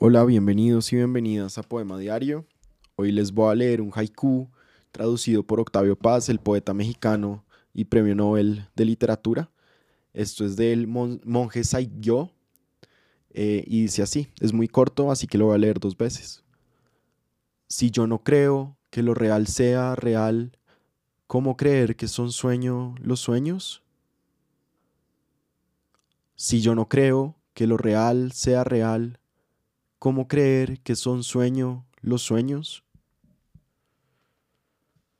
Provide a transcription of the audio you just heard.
Hola, bienvenidos y bienvenidas a Poema Diario. Hoy les voy a leer un haiku traducido por Octavio Paz, el poeta mexicano y premio Nobel de Literatura. Esto es del monje Saigyo eh, y dice así, es muy corto, así que lo voy a leer dos veces. Si yo no creo que lo real sea real, ¿cómo creer que son sueño los sueños? Si yo no creo que lo real sea real, ¿cómo creer que son sueño los sueños?